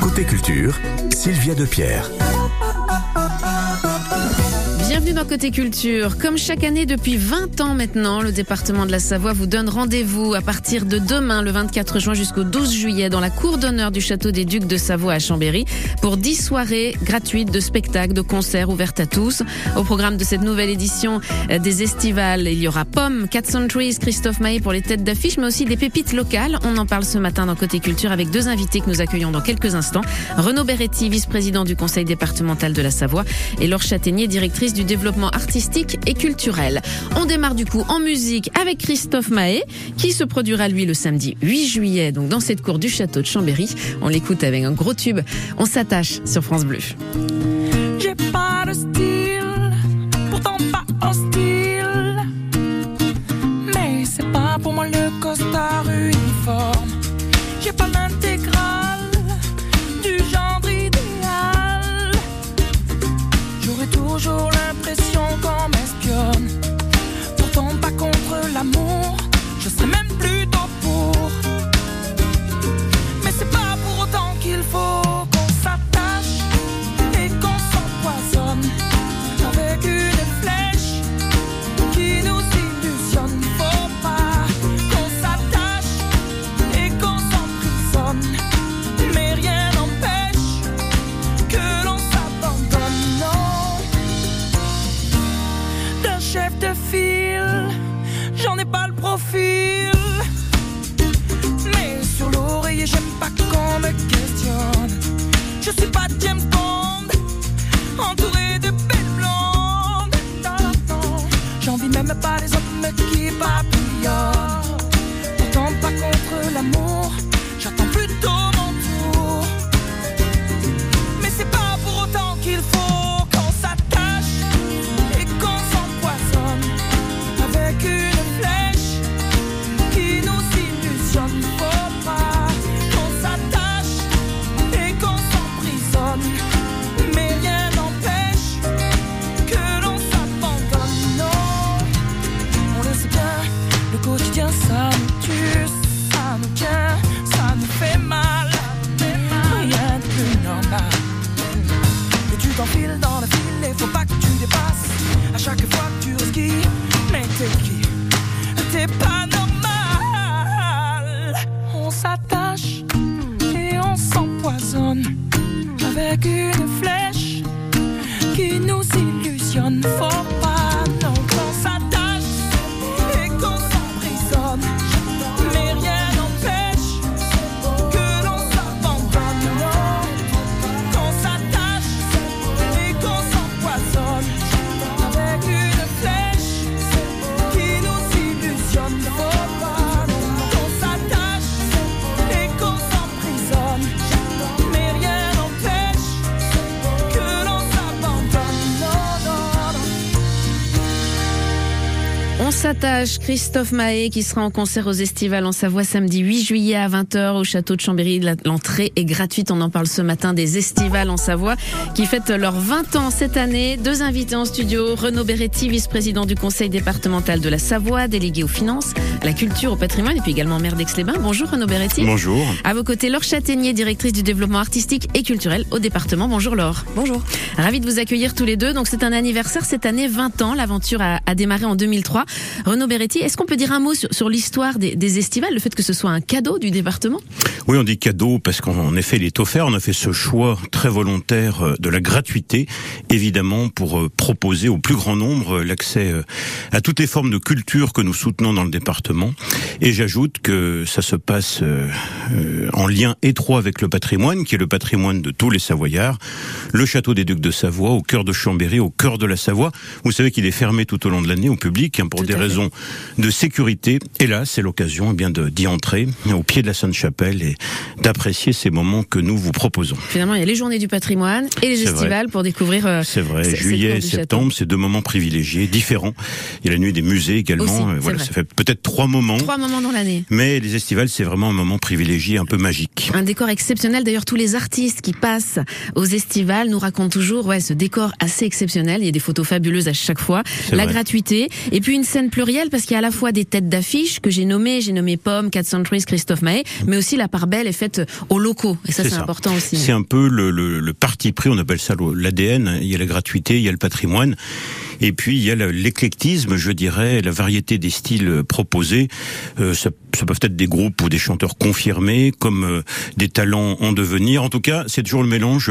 Côté culture, Sylvia Depierre. Bienvenue dans Côté Culture. Comme chaque année depuis 20 ans maintenant, le département de la Savoie vous donne rendez-vous à partir de demain, le 24 juin jusqu'au 12 juillet, dans la cour d'honneur du château des Ducs de Savoie à Chambéry, pour 10 soirées gratuites de spectacles, de concerts ouvertes à tous. Au programme de cette nouvelle édition euh, des Estivales, il y aura Pomme, Cat Centuries, Christophe Maé pour les têtes d'affiche, mais aussi des pépites locales. On en parle ce matin dans Côté Culture avec deux invités que nous accueillons dans quelques instants. Renaud Beretti, vice-président du conseil départemental de la Savoie, et Laure Châtaignier, directrice du développement artistique et culturel. On démarre du coup en musique avec Christophe Mahé, qui se produira lui le samedi 8 juillet, donc dans cette cour du château de Chambéry. On l'écoute avec un gros tube. On s'attache sur France Bleu. Pourtant pas hostile. Mais c'est pas pour moi le costard uniforme. Toujours l'impression qu'on m'espionne. Pourtant pas contre l'amour, illusionne. Faut Christophe Mahé qui sera en concert aux Estivales en Savoie samedi 8 juillet à 20h au château de Chambéry. L'entrée est gratuite, on en parle ce matin des Estivales en Savoie qui fêtent leurs 20 ans cette année. Deux invités en studio, Renaud Beretti, vice-président du conseil départemental de la Savoie, délégué aux finances, à la culture, au patrimoine et puis également maire d'Aix-les-Bains. Bonjour Renaud Beretti. Bonjour. À vos côtés, Laure Châtaignier, directrice du développement artistique et culturel au département. Bonjour Laure. Bonjour. Ravi de vous accueillir tous les deux. Donc c'est un anniversaire cette année, 20 ans. L'aventure a, a démarré en 2003. Renaud Beretti, est-ce qu'on peut dire un mot sur, sur l'histoire des, des estivales, le fait que ce soit un cadeau du département? Oui, on dit cadeau parce qu'en effet, il est offert. On a fait ce choix très volontaire euh, de la gratuité, évidemment, pour euh, proposer au plus grand nombre euh, l'accès à toutes les formes de culture que nous soutenons dans le département. Et j'ajoute que ça se passe en lien étroit avec le patrimoine, qui est le patrimoine de tous les Savoyards. Le château des Ducs de Savoie, au cœur de Chambéry, au cœur de la Savoie. Vous savez qu'il est fermé tout au long de l'année au public hein, pour Tout des fait. Raisons de sécurité. Et là, c'est l'occasion eh bien de- d'y entrer au pied de la Sainte-Chapelle et d'apprécier ces moments que nous vous proposons. Finalement, il y a les journées du patrimoine et les C'est vrai. estivales pour découvrir. euh, C'est vrai, juillet et septembre, c'est deux moments privilégiés, différents. Il y a la nuit des musées également. Aussi, voilà, ça fait peut-être trois moments. Trois moments dans l'année. Mais les estivales, c'est vraiment un moment privilégié, un peu magique. Un décor exceptionnel. D'ailleurs, tous les artistes qui passent aux estivales nous racontent toujours ouais, ce décor assez exceptionnel. Il y a des photos fabuleuses à chaque fois. La vrai. gratuité. Et puis une scène pluriel parce qu'il y a à la fois des têtes d'affiche que j'ai nommées, j'ai nommé Pomme, Cat Centuries, Christophe Maé, mais aussi la part belle est faite aux locaux. Et ça, c'est important aussi. C'est un peu le, le, le parti pris, on appelle ça l'ADN. Il y a la gratuité, il y a le patrimoine. Et puis il y a l'éclectisme, je dirais, la variété des styles proposés. Euh, ça, ça, peuvent être des groupes ou des chanteurs confirmés, comme euh, des talents en devenir. En tout cas, c'est toujours le mélange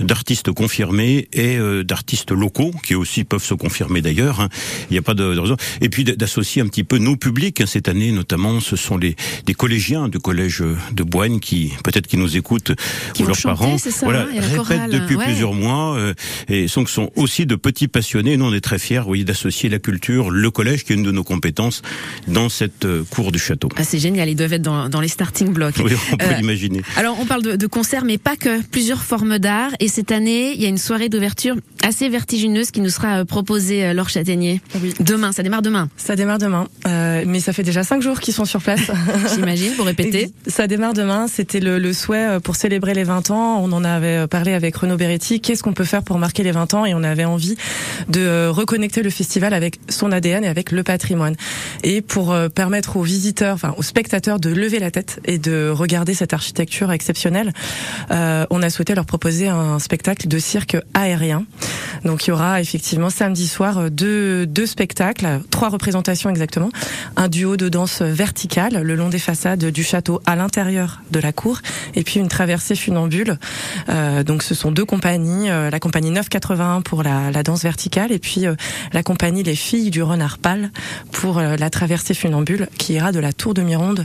d'artistes confirmés et euh, d'artistes locaux, qui aussi peuvent se confirmer d'ailleurs. Hein. Il n'y a pas de, de, raison. Et puis d'associer un petit peu nos publics. Hein. Cette année, notamment, ce sont les des collégiens du collège de Boigne qui peut-être qui nous écoutent qui ou leurs chanter, parents. Ça, voilà, hein, répètent depuis ouais. plusieurs mois euh, et sont, sont aussi de petits passionnés. Nous, on est très fiers, oui, d'associer la culture, le collège, qui est une de nos compétences, dans cette euh, cour du château. Ah, c'est génial, ils doivent être dans, dans les starting blocks. Oui, on peut euh, l'imaginer. Alors, on parle de, de concerts, mais pas que. Plusieurs formes d'art. Et cette année, il y a une soirée d'ouverture assez vertigineuse qui nous sera proposée, euh, Laure Châtaignier. Oui. Demain, ça démarre demain. Ça démarre demain. Euh, mais ça fait déjà cinq jours qu'ils sont sur place. J'imagine, pour répéter. Et ça démarre demain. C'était le, le, souhait pour célébrer les 20 ans. On en avait parlé avec Renaud Beretti. Qu'est-ce qu'on peut faire pour marquer les 20 ans? Et on avait envie de reconnecter le festival avec son ADN et avec le patrimoine. Et pour permettre aux visiteurs, enfin aux spectateurs de lever la tête et de regarder cette architecture exceptionnelle, euh, on a souhaité leur proposer un spectacle de cirque aérien. Donc il y aura effectivement samedi soir deux, deux spectacles, trois représentations exactement, un duo de danse verticale le long des façades du château à l'intérieur de la cour, et puis une traversée funambule. Euh, donc ce sont deux compagnies, euh, la compagnie 981 pour la, la danse verticale, et puis euh, la compagnie Les Filles du Renard Pâle pour euh, la traversée funambule qui ira de la tour de Mironde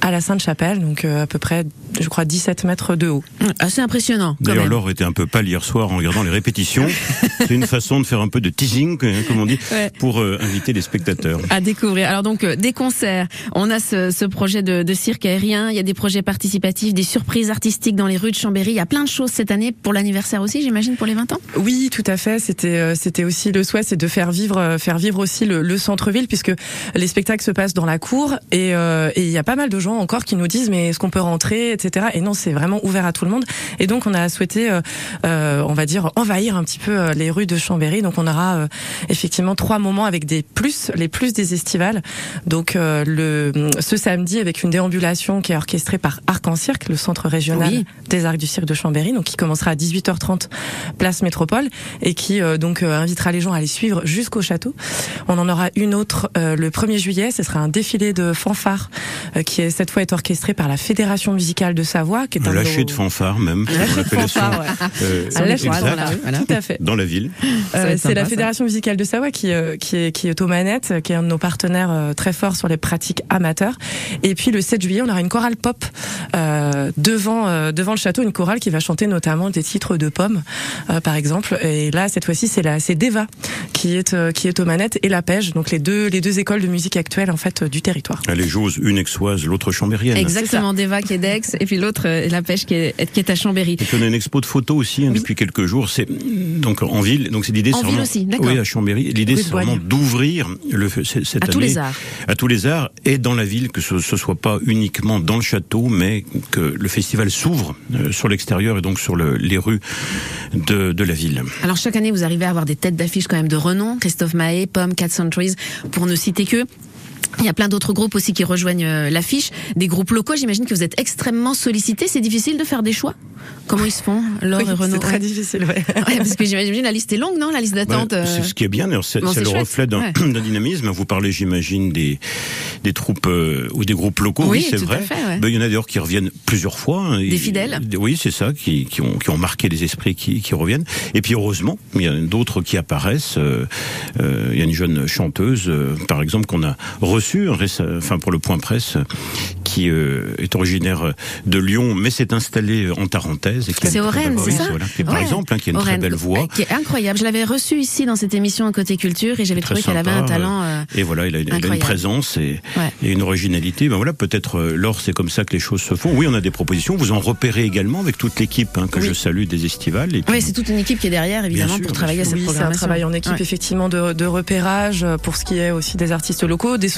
à la Sainte-Chapelle, donc euh, à peu près, je crois, 17 mètres de haut. Assez impressionnant. D'ailleurs, Laure était un peu pâle hier soir en regardant les répétitions. C'est une façon de faire un peu de teasing, comme on dit, ouais. pour euh, inviter les spectateurs. À découvrir. Alors donc, euh, des concerts. On a ce, ce projet de, de, cirque aérien. Il y a des projets participatifs, des surprises artistiques dans les rues de Chambéry. Il y a plein de choses cette année pour l'anniversaire aussi, j'imagine, pour les 20 ans? Oui, tout à fait. C'était euh, c'était aussi le souhait, c'est de faire vivre faire vivre aussi le, le centre-ville, puisque les spectacles se passent dans la cour et euh, il y a pas mal de gens encore qui nous disent mais est-ce qu'on peut rentrer, etc. Et non, c'est vraiment ouvert à tout le monde. Et donc on a souhaité, euh, on va dire, envahir un petit peu les rues de Chambéry. Donc on aura euh, effectivement trois moments avec des plus, les plus des estivales. Donc euh, le ce samedi avec une déambulation qui est orchestrée par Arc en Cirque, le centre régional oui. des arcs du cirque de Chambéry, donc qui commencera à 18h30 place Métropole et qui euh, donc invitera les gens à les suivre jusqu'au château. On en aura une autre le 1er juillet, ce sera un défilé de fanfares qui est cette fois est orchestré par la Fédération musicale de Savoie, qui est un lâcher de fanfare même. Lâcher de fanfare, ouais. euh, dans la, voilà. Tout à fait. Dans la ville. Euh, c'est la Fédération ça. musicale de Savoie qui, euh, qui, est, qui est aux manettes, qui est un de nos partenaires euh, très forts sur les pratiques amateurs. Et puis le 7 juillet, on aura une chorale pop devant devant le château, une chorale qui va chanter notamment des titres de pommes, par exemple. Et là, cette fois-ci, c'est la c'est Deva qui est qui est aux manettes et la Pêche, donc les deux les deux écoles de musique actuelles en fait du territoire. Elle est Jose, une aixoise, l'autre chambérienne. Exactement, Deva qui est d'Aix et puis l'autre la Pêche qui est, qui est à Chambéry. Et on a une expo de photos aussi hein, oui. depuis quelques jours. C'est donc en ville. Donc c'est l'idée. En ville aussi, d'accord. Oui, à Chambéry. L'idée c'est vraiment d'ouvrir le cette à année tous les arts, à tous les arts et dans la ville que ce, ce soit pas uniquement dans le château, mais que le festival s'ouvre euh, sur l'extérieur et donc sur le, les rues de, de, la ville. Alors chaque année, vous arrivez à avoir des têtes d'affiche quand même de renom. Christophe Mahé, Pomme, Cat Centuries, pour ne citer que. Il y a plein d'autres groupes aussi qui rejoignent euh, l'affiche, des groupes locaux. J'imagine que vous êtes extrêmement sollicités. C'est difficile de faire des choix? Comment ils se font, Laure oui, et Renaud C'est très ouais. difficile, ouais. ouais. Parce que j'imagine la liste est longue, non La liste d'attente. Bah, c'est ce qui est bien, c'est bon, le chouette. reflet d'un ouais. dynamisme. Vous parlez, j'imagine, des des troupes euh, ou des groupes locaux. Oui, oui c'est tout vrai. À fait, ouais. ben, il y en a d'ailleurs qui reviennent plusieurs fois. Des fidèles. Oui, c'est ça, qui, qui, ont, qui ont marqué les esprits, qui, qui reviennent. Et puis heureusement, il y a d'autres qui apparaissent. Euh, euh, il y a une jeune chanteuse, euh, par exemple, qu'on a reçue, enfin pour le point presse, qui euh, est originaire de Lyon, mais s'est installée en Tarentaise. C'est au Rennes, c'est ça voilà. Par ouais. exemple, hein, qui a une très belle voix. Qui est incroyable. Je l'avais reçue ici dans cette émission à Côté Culture et j'avais trouvé qu'elle avait un talent. Euh, et voilà, il a, il a une présence et, ouais. et, une originalité. Ben voilà, peut-être, euh, Laure, c'est comme ça que les choses se font. Oui, on a des propositions. Vous en repérez également avec toute l'équipe hein, que oui. je salue des estivales. Et puis... Oui, c'est toute une équipe qui est derrière, évidemment, sûr, pour travailler à cette oui, programmation. C'est un travail en équipe, ouais. effectivement, de, de, repérage pour ce qui est aussi des artistes locaux, des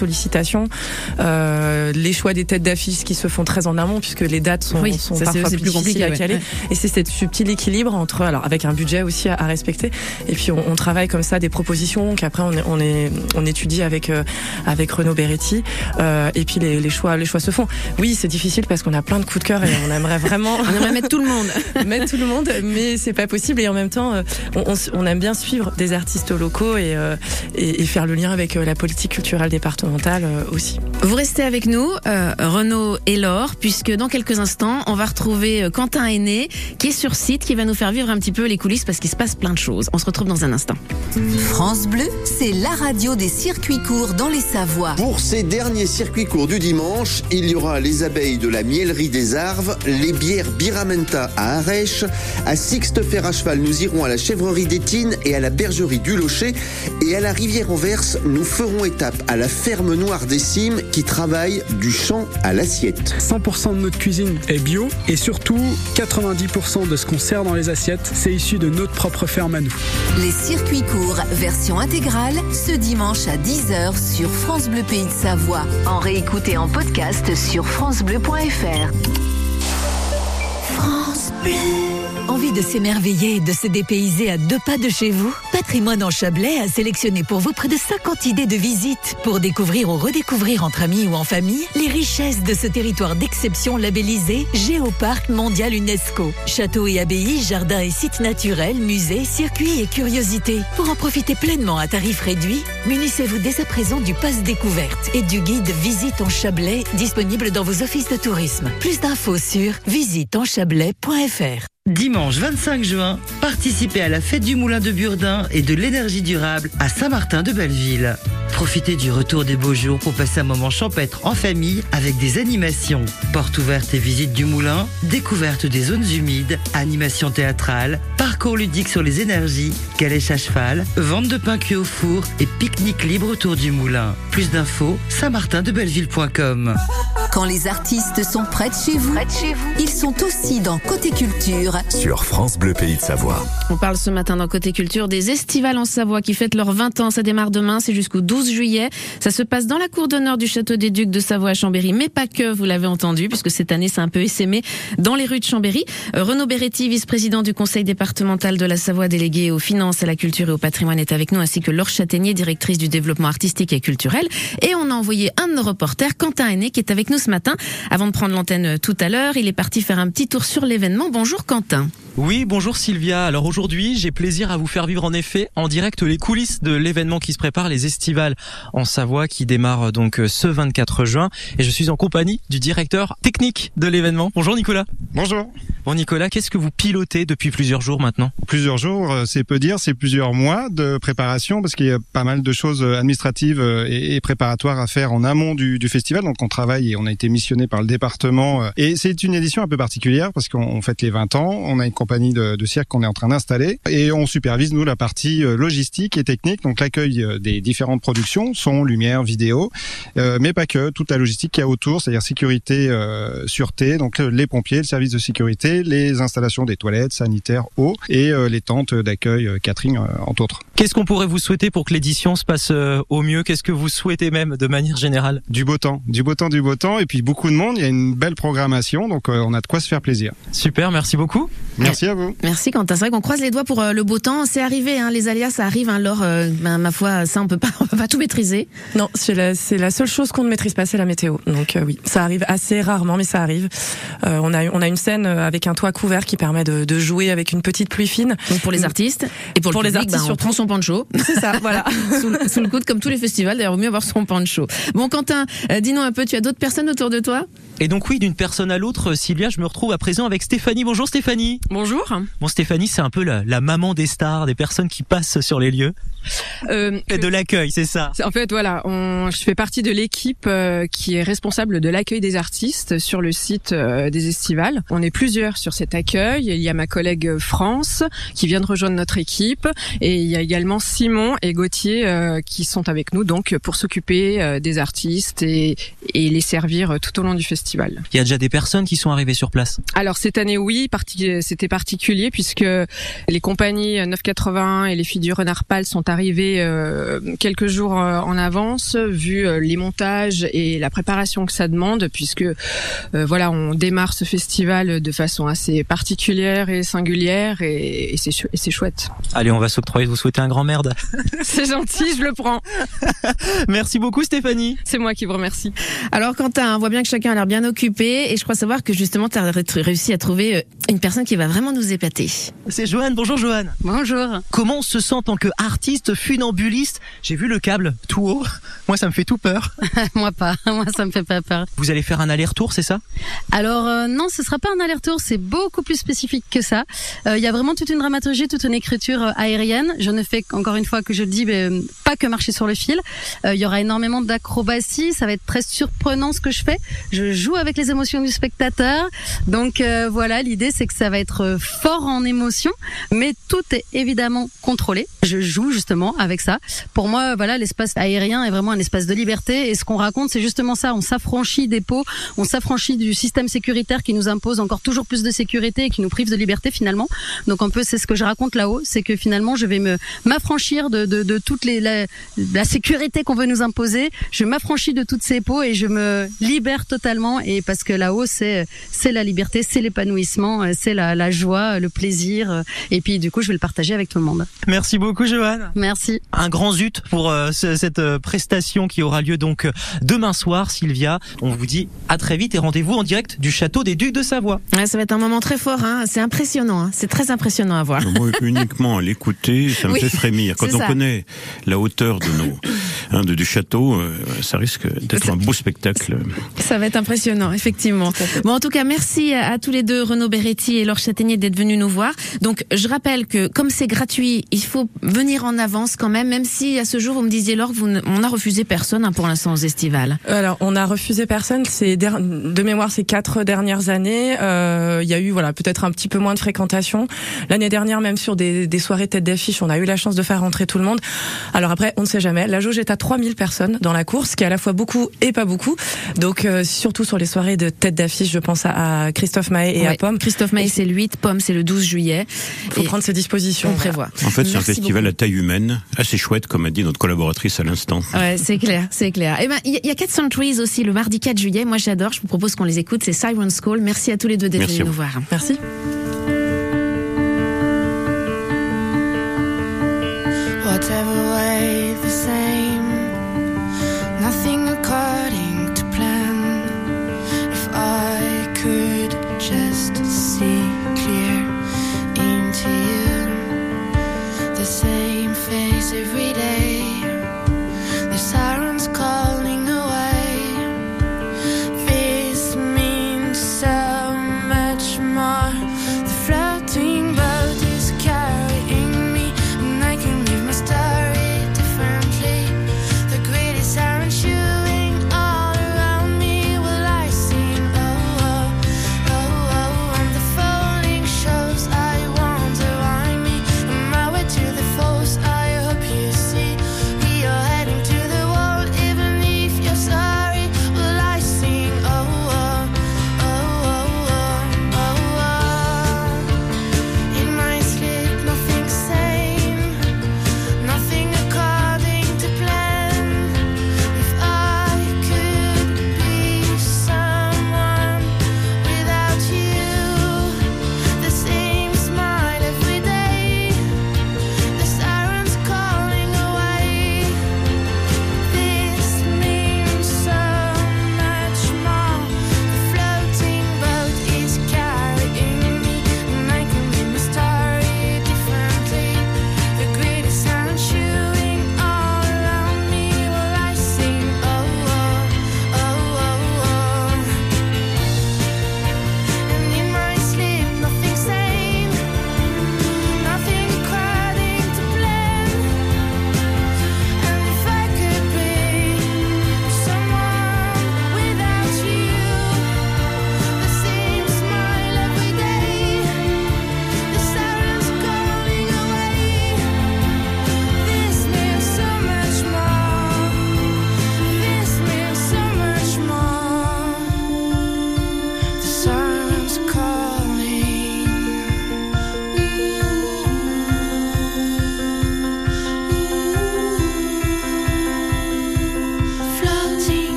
euh, les choix des têtes d'affiches qui se font très en amont puisque les dates sont, Oui, sont ça, parfois plus plus difficiles compliqué, à caler. Ouais. Et c'est cette subtil équilibre entre, alors avec un budget aussi à, à respecter. Et puis on, on travaille comme ça des propositions qu'après on, est- on, est, on étudie avec euh, avec Renaud Beretti. Euh, et puis les, les choix les choix se font. Oui, c'est difficile parce qu'on a plein de coups de cœur et on aimerait vraiment On aimerait mettre tout le monde. mettre tout le monde, mais c'est pas possible. Et en même temps, euh, on, on aime bien suivre des artistes locaux et, euh, et, et faire le lien avec euh, la politique culturelle départementale euh, aussi. Vous restez avec nous, euh, Renaud et Laure, puisque dans quelques instants, on va retrouver euh, Quentin Aîné, qui est sur site, qui va nous faire vivre un petit peu les coulisses, parce qu'il se passe plein de choses. On se retrouve dans un instant. France Bleu, c'est la radio des circuits courts dans les Savoies. Pour ces derniers circuits courts du dimanche, il y aura les abeilles de la Mielerie des Arves, les bières Biramenta à Arèche, à Sixte Fer à cheval, nous irons à la chèvrerie d'Étine et à la bergerie du Locher, et à la rivière Anvers, nous ferons étape à la ferme noire des Cimes qui travaille du champ à l'assiette. 100% de notre cuisine est bio et surtout 90% de ce qu'on sert dans les assiettes, c'est issu de notre propre ferme à nous. Les circuits courts, version intégrale, ce dimanche à 10h sur France Bleu Pays de Savoie. En réécoute et en podcast sur FranceBleu.fr. France Bleu. Envie de s'émerveiller et de se dépayser à deux pas de chez vous? Patrimoine en Chablais a sélectionné pour vous près de 50 idées de visites pour découvrir ou redécouvrir entre amis ou en famille les richesses de ce territoire d'exception labellisé Géoparc mondial UNESCO. Châteaux et abbayes, jardins et sites naturels, musées, circuits et curiosités. Pour en profiter pleinement à tarif réduit, munissez-vous dès à présent du pass découverte et du guide Visite en Chablais disponible dans vos offices de tourisme. Plus d'infos sur visiteenchablais.fr. Dimanche 25 juin, participez à la fête du Moulin de Burdin et de l'énergie durable à Saint-Martin de Belleville. Profitez du retour des beaux jours pour passer un moment champêtre en famille avec des animations. Portes ouvertes et visites du moulin, découverte des zones humides, animations théâtrales, parcours ludiques sur les énergies, calèche à cheval, vente de pain cuit au four et pique-nique libre autour du moulin. Plus d'infos, saint-martin-de-belleville.com. Quand les artistes sont près de chez vous, ils sont aussi dans Côté Culture. Sur France Bleu Pays de Savoie. On parle ce matin dans Côté Culture des Estivales en Savoie qui fêtent leurs 20 ans. Ça démarre demain, c'est jusqu'au 12 juillet. Ça se passe dans la cour d'honneur du Château des Ducs de Savoie à Chambéry, mais pas que, vous l'avez entendu, puisque cette année c'est un peu essaimé dans les rues de Chambéry. Euh, Renaud Beretti, vice-président du conseil départemental de la Savoie délégué aux finances, à la culture et au patrimoine est avec nous, ainsi que Laure Châtaignier, directrice du développement artistique et culturel. Et on a envoyé un de nos reporters, Quentin Aîné, qui est avec nous ce matin. Avant de prendre l'antenne tout à l'heure, il est parti faire un petit tour sur l'événement. Bonjour Quentin. Oui, bonjour Sylvia. Alors aujourd'hui, j'ai plaisir à vous faire vivre en effet en direct les coulisses de l'événement qui se prépare, les Estivales en Savoie, qui démarre donc euh, ce 24 juin. Et je suis en compagnie du directeur technique de l'événement. Bonjour Nicolas. Bonjour. Bon Nicolas, qu'est-ce que vous pilotez depuis plusieurs jours maintenant? Plusieurs jours, euh, c'est peu dire, c'est plusieurs mois de préparation parce qu'il y a pas mal de choses euh, administratives euh, et préparatoires à faire en amont du, du festival. Donc on travaille et on a été missionné par le département. euh, Et c'est une édition un peu particulière parce qu'on on fête les 20 ans. On a une compagnie de, de cirque qu'on est en train d'installer. Et on supervise nous la partie euh, logistique et technique, donc l'accueil euh, des différentes productions, son, lumière, vidéo, euh, mais pas que, toute la logistique qu'il y a autour, c'est-à-dire sécurité, euh, sûreté, donc euh, les pompiers, le service de sécurité, les installations des toilettes, sanitaires, eau et euh, les tentes d'accueil catering euh, entre autres. Qu'est-ce qu'on pourrait vous souhaiter pour que l'édition se passe euh, au mieux? Qu'est-ce que vous souhaitez même de manière générale? Du beau temps, du beau temps, du beau temps. Et puis beaucoup de monde. Il y a une belle programmation, donc euh, on a de quoi se faire plaisir. Super, merci beaucoup. Merci à vous. Merci Quentin. C'est vrai qu'on croise les doigts pour euh, le beau temps. C'est arrivé, hein, les aléas, ça arrive. Hein, Laure, euh, ben, ma foi, ça on peut pas, on peut pas tout maîtriser. Non, c'est la, c'est la seule chose qu'on ne maîtrise pas, c'est la météo. Donc euh, oui, ça arrive assez rarement, mais ça arrive. Euh, on a on a une scène avec un toit couvert qui permet de, de jouer avec une petite pluie fine. Donc pour les artistes et pour, Pour le les public, artistes, ben, on prend son poncho C'est ça, voilà. sous, le, sous le coude comme tous les festivals. D'ailleurs, il vaut mieux avoir son poncho. Bon Quentin, euh, dis-nous un peu, tu as d'autres personnes autour de toi? Et donc oui, d'une personne à l'autre, Sylvia, je me retrouve à présent avec Stéphanie. Bonjour Stéphanie. Bonjour. Bon Stéphanie, c'est un peu la, la maman des stars, des personnes qui passent sur les lieux. Euh, Et de l'accueil, c'est ça. en fait, voilà, on, je fais partie de l'équipe euh, qui est responsable de l'accueil des artistes sur le site euh, des Estivales. On est plusieurs sur cet accueil. Il y a ma collègue France qui vient de rejoindre notre équipe et il y a également Simon et Gauthier qui sont avec nous donc pour s'occuper des artistes et, et les servir tout au long du festival. Il y a déjà des personnes qui sont arrivées sur place. Alors cette année, oui, c'était particulier puisque les compagnies 981 et les filles du Renard Pâle sont arrivées euh, quelques jours euh, en avance, vu euh, les montages et la préparation que ça demande, puisque voilà, on démarre ce festival de façon assez particulière et singulière, et, et c'est chou- et c'est chouette. Allez, on va s'octroyer de vous souhaiter un grand merde. c'est gentil, je le prends. Merci beaucoup Stéphanie. C'est moi qui vous remercie. Alors Quentin, on voit bien que chacun a l'air bien occupé et je crois savoir que justement tu as réussi à trouver une personne qui va vraiment nous épater. C'est Joanne, bonjour Joanne. Bonjour. Comment on se sent en tant qu'artiste funambuliste J'ai vu le câble tout haut. Moi, ça me fait tout peur. moi pas, moi ça me fait pas peur. Vous allez faire un aller-retour, c'est ça? Alors euh, non, ce sera pas un aller-retour, c'est beaucoup plus spécifique que ça. Euh, Il y a vraiment toute une dramaturgie, toute une écriture euh, aérienne. Je ne fais encore une fois que je le dis, mais, euh, pas que marcher sur le fil. Euh, Il y aura énormément d'acrobatie, ça va être très surprenant ce que je fais. Je joue avec les émotions du spectateur. Donc euh, voilà, l'idée c'est que ça va être fort en émotion, mais tout est évidemment contrôlé. Je joue justement avec ça. Pour moi, voilà, l'espace aérien est vraiment un espace de liberté et ce qu'on raconte, c'est justement ça. On s'affranchit des pots, on s'affranchit du système sécuritaire qui nous impose encore toujours plus de sécurité et qui nous prive de liberté finalement. Donc un peu, c'est ce que je raconte là-haut, c'est que finalement, je vais me m'affranchir de, de, toutes les la, sécurité qu'on veut nous imposer. Je m'affranchis de toutes ces pots et je me libère totalement. Et parce que là-haut, c'est c'est la liberté, c'est l'épanouissement, c'est la, la joie, le plaisir. euh, Et puis du coup, je vais le partager avec tout le monde. Merci beaucoup Joanne. Merci. Un grand zut pour euh, ce- cette euh, prestation qui aura lieu donc euh, demain soir, Sylvia. On vous dit à très vite et rendez-vous en direct du château des Ducs de Savoie. Ouais, ça va être un moment très fort, hein. c'est impressionnant, hein. c'est très impressionnant à voir. Moi, uniquement à l'écouter, ça me Oui, fait frémir. Quand on ça. connaît la hauteur de nos, hein, de, du château, euh, ça risque d'être un beau spectacle. Ça va être impressionnant, effectivement. Bon, en tout cas, merci à, à tous les deux, Renaud Beretti et Laure Châtaignier, d'être venus nous voir. Donc, je rappelle que comme c'est gratuit, il faut venir en avance quand même, même si à ce jour, vous me disiez, Laure, vous on a refusé personne hein, pour l'instant aux estivales. Alors, on a refusé personne. C'est de mémoire ces quatre dernières années. euh, Il y a eu voilà peut-être un petit peu moins de fréquentation. L'année dernière, même sur des, des soirées tête d'affiche, on a eu la chance de faire rentrer tout le monde. Alors après, on ne sait jamais. La jauge est à 3000 personnes dans la course, ce qui est à la fois beaucoup et pas beaucoup. Donc euh, surtout sur les soirées de tête d'affiche, je pense à, à Christophe Maé et à Ouais, Pomme. Christophe Maé, c'est le 8, Pomme, c'est le 12 juillet. faut Et prendre ses dispositions. On prévoit. En fait, c'est un festival beaucoup. à taille humaine, assez chouette, comme a dit notre collaboratrice à l'instant. Ouais, c'est clair, c'est clair. Et ben, il y a- il y a 400 Trees aussi le mardi 4 juillet. Moi, j'adore. Je vous propose qu'on les écoute. C'est Siren's Call. Merci à tous les deux d'être venus nous voir. Merci.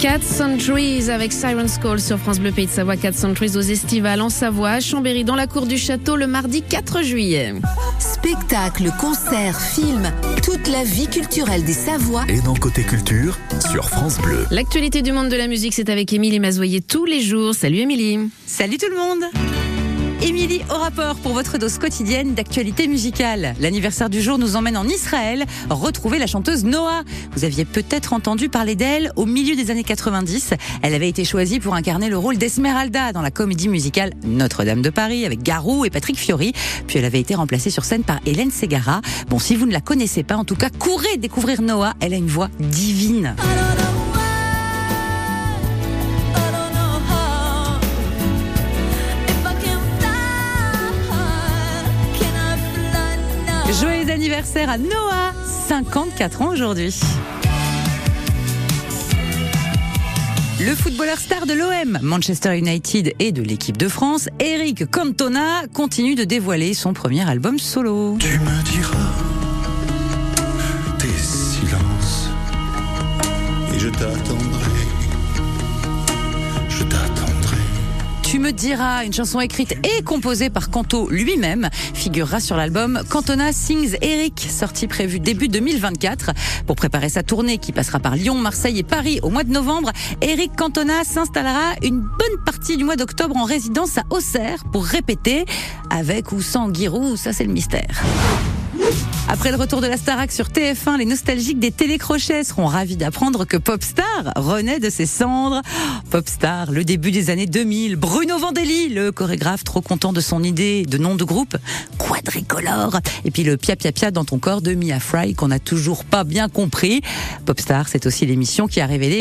Cat Centuries avec Siren's Call sur France Bleu Pays de Savoie. Cat Centuries aux Estivales en Savoie, à Chambéry, dans la cour du château, le mardi 4 juillet. Spectacles, concerts, films, toute la vie culturelle des Savoies. Et dans Côté Culture, sur France Bleu. L'actualité du monde de la musique, c'est avec Émilie Mazoyer tous les jours. Salut Émilie. Salut tout le monde Émilie au rapport pour votre dose quotidienne d'actualité musicale. L'anniversaire du jour nous emmène en Israël retrouver la chanteuse Noah. Vous aviez peut-être entendu parler d'elle au milieu des années 90. Elle avait été choisie pour incarner le rôle d'Esmeralda dans la comédie musicale Notre-Dame de Paris avec Garou et Patrick Fiori. Puis elle avait été remplacée sur scène par Hélène Segara. Bon, si vous ne la connaissez pas, en tout cas, courez découvrir Noah. Elle a une voix divine. Joyeux anniversaire à Noah, 54 ans aujourd'hui. Le footballeur star de l'OM, Manchester United et de l'équipe de France, Eric Cantona, continue de dévoiler son premier album solo. Tu me diras tes silences et je t'attendrai. Tu me diras, une chanson écrite et composée par Canto lui-même, figurera sur l'album Cantona Sings Eric, sorti prévu début 2024. Pour préparer sa tournée qui passera par Lyon, Marseille et Paris au mois de novembre, Eric Cantona s'installera une bonne partie du mois d'octobre en résidence à Auxerre pour répéter, avec ou sans Giroud, ça c'est le mystère. Après le retour de la Starac sur TF1, les nostalgiques des télécrochets seront ravis d'apprendre que Popstar renaît de ses cendres. Popstar, le début des années 2000. Bruno Vandelli, le chorégraphe trop content de son idée de nom de groupe, quadricolore. Et puis le Pia Pia Pia dans ton corps de Mia Fry qu'on n'a toujours pas bien compris. Popstar, c'est aussi l'émission qui a révélé